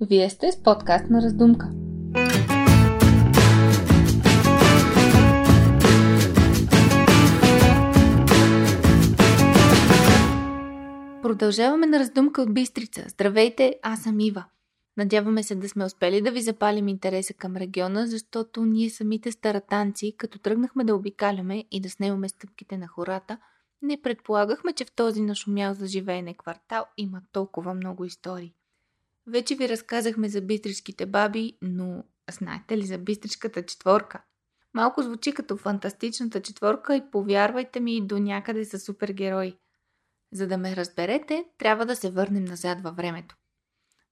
Вие сте с подкаст на Раздумка. Продължаваме на раздумка от Бистрица. Здравейте, аз съм Ива. Надяваме се да сме успели да ви запалим интереса към региона, защото ние самите старатанци, като тръгнахме да обикаляме и да снимаме стъпките на хората, не предполагахме, че в този нашумял за живеене квартал има толкова много истории. Вече ви разказахме за бистричките баби, но знаете ли за бистричката четворка? Малко звучи като фантастичната четворка и повярвайте ми, до някъде са супергерои. За да ме разберете, трябва да се върнем назад във времето.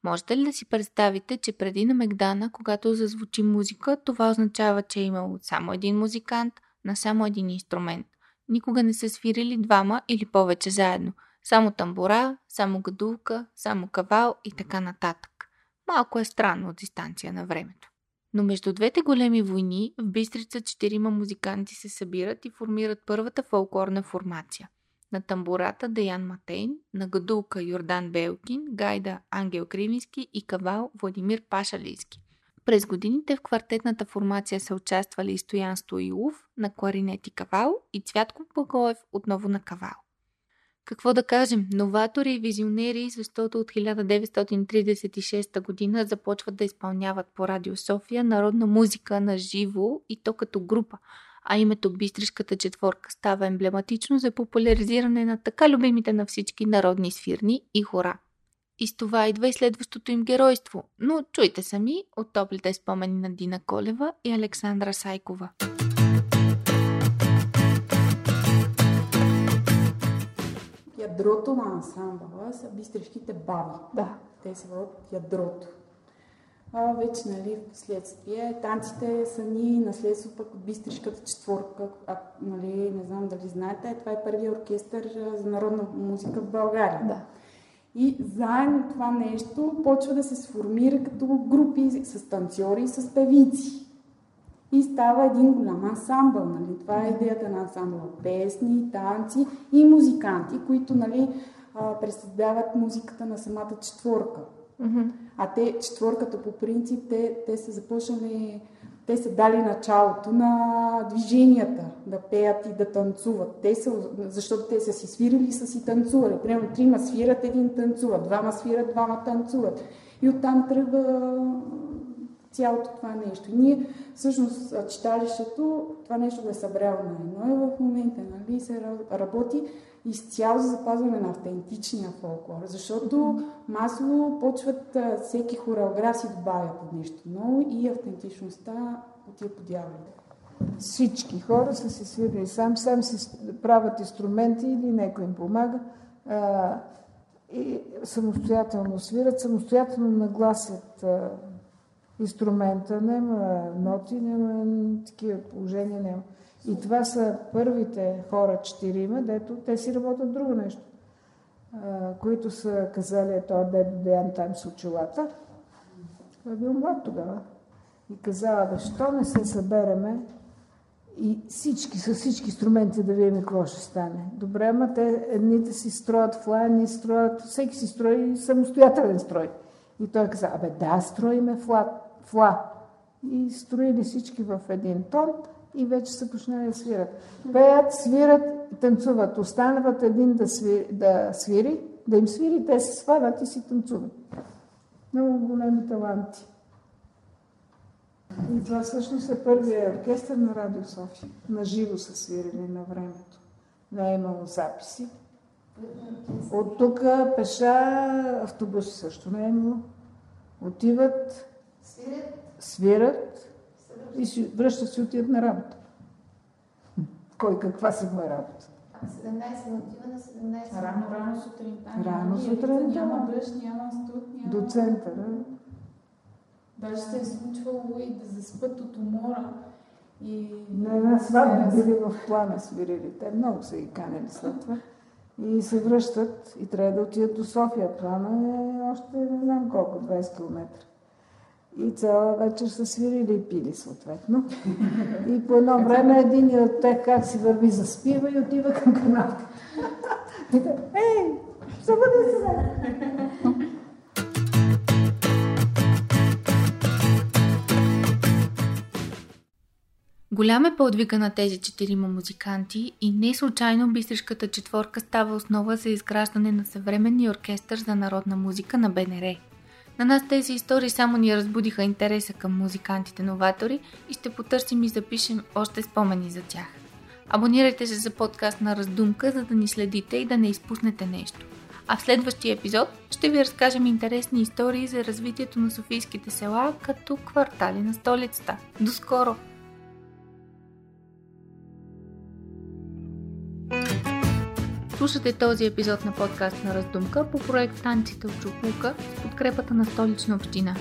Можете ли да си представите, че преди на Мегдана, когато зазвучи музика, това означава, че е имало само един музикант на само един инструмент. Никога не са свирили двама или повече заедно. Само тамбура, само гадулка, само кавал и така нататък. Малко е странно от дистанция на времето. Но между двете големи войни в Бистрица четирима музиканти се събират и формират първата фолклорна формация. На тамбурата Даян Матейн, на гадулка Йордан Белкин, гайда Ангел Кривински и кавал Владимир Пашалийски. През годините в квартетната формация са участвали и Стоян Стоилов на кларинет и кавал и Цвятко Благоев отново на кавал. Какво да кажем? Новатори и визионери, защото от 1936 година започват да изпълняват по Радио София народна музика на живо и то като група, а името Бистришката четворка става емблематично за популяризиране на така любимите на всички народни свирни и хора. И с това идва и следващото им геройство, но чуйте сами от топлите спомени на Дина Колева и Александра Сайкова. Ядрото на ансамбъла са бистришките баби. Да. Те се водят ядрото. А вече, нали, в последствие, танците са ни наследство пък от бистришката четворка. А, нали, не знам дали знаете, това е първият оркестър за народна музика в България. Да. И заедно това нещо почва да се сформира като групи с танцори и с певици. И става един голям ансамбъл. Нали? Това е идеята на ансамбъла. Песни, танци и музиканти, които нали, представляват музиката на самата четворка. Mm-hmm. А те, четворката по принцип, те, те са започнали, те са дали началото на движенията, да пеят и да танцуват. Те са, защото те са си свирили и са си танцували. Примерно трима свират, един танцува, двама свират, двама танцуват. И оттам тръгва цялото това нещо. Ние, всъщност, читалището, това нещо го е събрало на едно и в момента, нали, се работи изцяло за запазване на автентичния фолклор, защото масово почват всеки хореограф си добавят нещо ново и автентичността отива по дяволите. Всички хора са си свирили сам, сам си правят инструменти или някой им помага и самостоятелно свират, самостоятелно нагласят инструмента, няма ноти, няма такива положения, няма. И това са първите хора, четирима, дето те си работят друго нещо, а, които са казали, то дедо Деян там с очилата. Това е бил млад тогава. И казала, бе, що не се събереме и всички, с всички инструменти да видим какво ще стане. Добре, ама те едните си строят флай, строят, всеки си строи самостоятелен строй. И той каза, абе да, строиме фла, фла. И строили всички в един тон и вече са почнали да свират. Пеят, свират танцуват. Останават един да свири, да свири, да им свири, те се свалят и си танцуват. Много големи таланти. И това всъщност е първият оркестър на Радио София. На живо са свирили на времето. Не е имало записи. От тук пеша автобуси също не е имало. Отиват, Свирят. свират и си, връщат се отиват на работа. Кой каква си му е работа? А 17 не отива на 17. Рано, рано сутринта. Рано сутринта. Няма дъжд, няма студ, няма... До центъра. Даже се е случвало и да заспът от умора. И... На една сватба били в плана свирили. Те много са ги канели след това. И се връщат и трябва да отидат до София. Плана е още не знам колко, 20 км. И цяла вечер са свирили и пили, съответно. И по едно време един от тях как си върви заспива и отива към канавка. Ей, събуди се! Голяма е подвига на тези четирима музиканти и не случайно Бистришката четворка става основа за изграждане на съвременния оркестър за народна музика на БНР. На нас тези истории само ни разбудиха интереса към музикантите-новатори и ще потърсим и запишем още спомени за тях. Абонирайте се за подкаст на Раздумка, за да ни следите и да не изпуснете нещо. А в следващия епизод ще ви разкажем интересни истории за развитието на софийските села като квартали на столицата. До скоро! Слушате този епизод на подкаст на Раздумка по проект Танците от Чукулка с подкрепата на столична община.